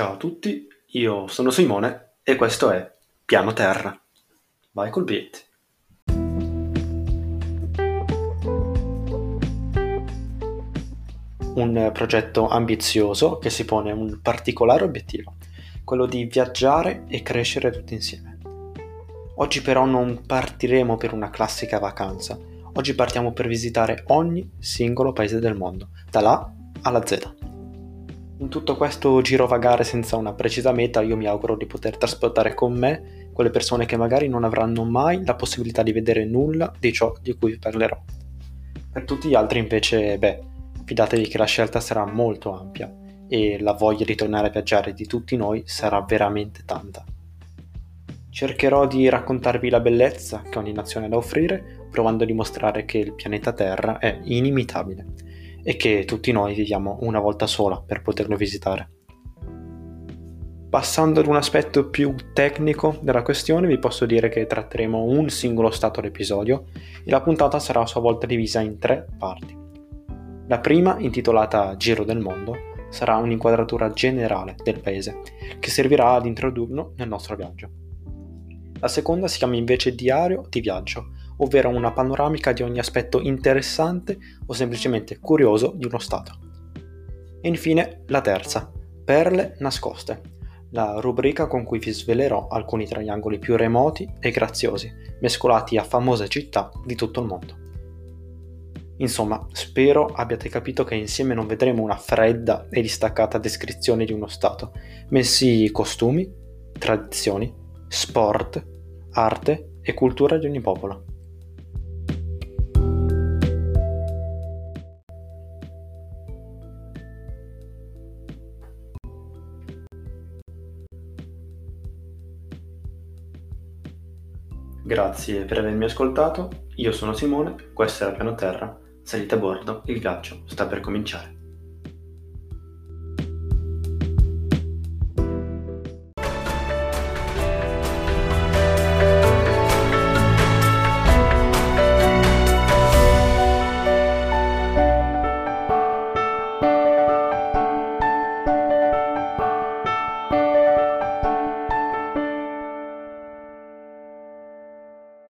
Ciao a tutti, io sono Simone e questo è Piano Terra. Vai col beat. Un progetto ambizioso che si pone un particolare obiettivo, quello di viaggiare e crescere tutti insieme. Oggi però non partiremo per una classica vacanza, oggi partiamo per visitare ogni singolo paese del mondo, dalla A alla Z. In tutto questo girovagare senza una precisa meta, io mi auguro di poter trasportare con me quelle persone che magari non avranno mai la possibilità di vedere nulla di ciò di cui vi parlerò. Per tutti gli altri invece, beh, fidatevi che la scelta sarà molto ampia e la voglia di tornare a viaggiare di tutti noi sarà veramente tanta. Cercherò di raccontarvi la bellezza che ogni nazione ha da offrire, provando a dimostrare che il pianeta Terra è inimitabile e che tutti noi viviamo una volta sola per poterlo visitare. Passando ad un aspetto più tecnico della questione, vi posso dire che tratteremo un singolo stato all'episodio e la puntata sarà a sua volta divisa in tre parti. La prima, intitolata Giro del mondo, sarà un'inquadratura generale del paese, che servirà ad introdurlo nel nostro viaggio. La seconda si chiama invece Diario di viaggio ovvero una panoramica di ogni aspetto interessante o semplicemente curioso di uno Stato. E infine la terza, Perle nascoste, la rubrica con cui vi svelerò alcuni tra gli angoli più remoti e graziosi, mescolati a famose città di tutto il mondo. Insomma, spero abbiate capito che insieme non vedremo una fredda e distaccata descrizione di uno Stato, bensì costumi, tradizioni, sport, arte e cultura di ogni popolo. Grazie per avermi ascoltato, io sono Simone, questo era Piano Terra, salite a bordo, il viaggio sta per cominciare.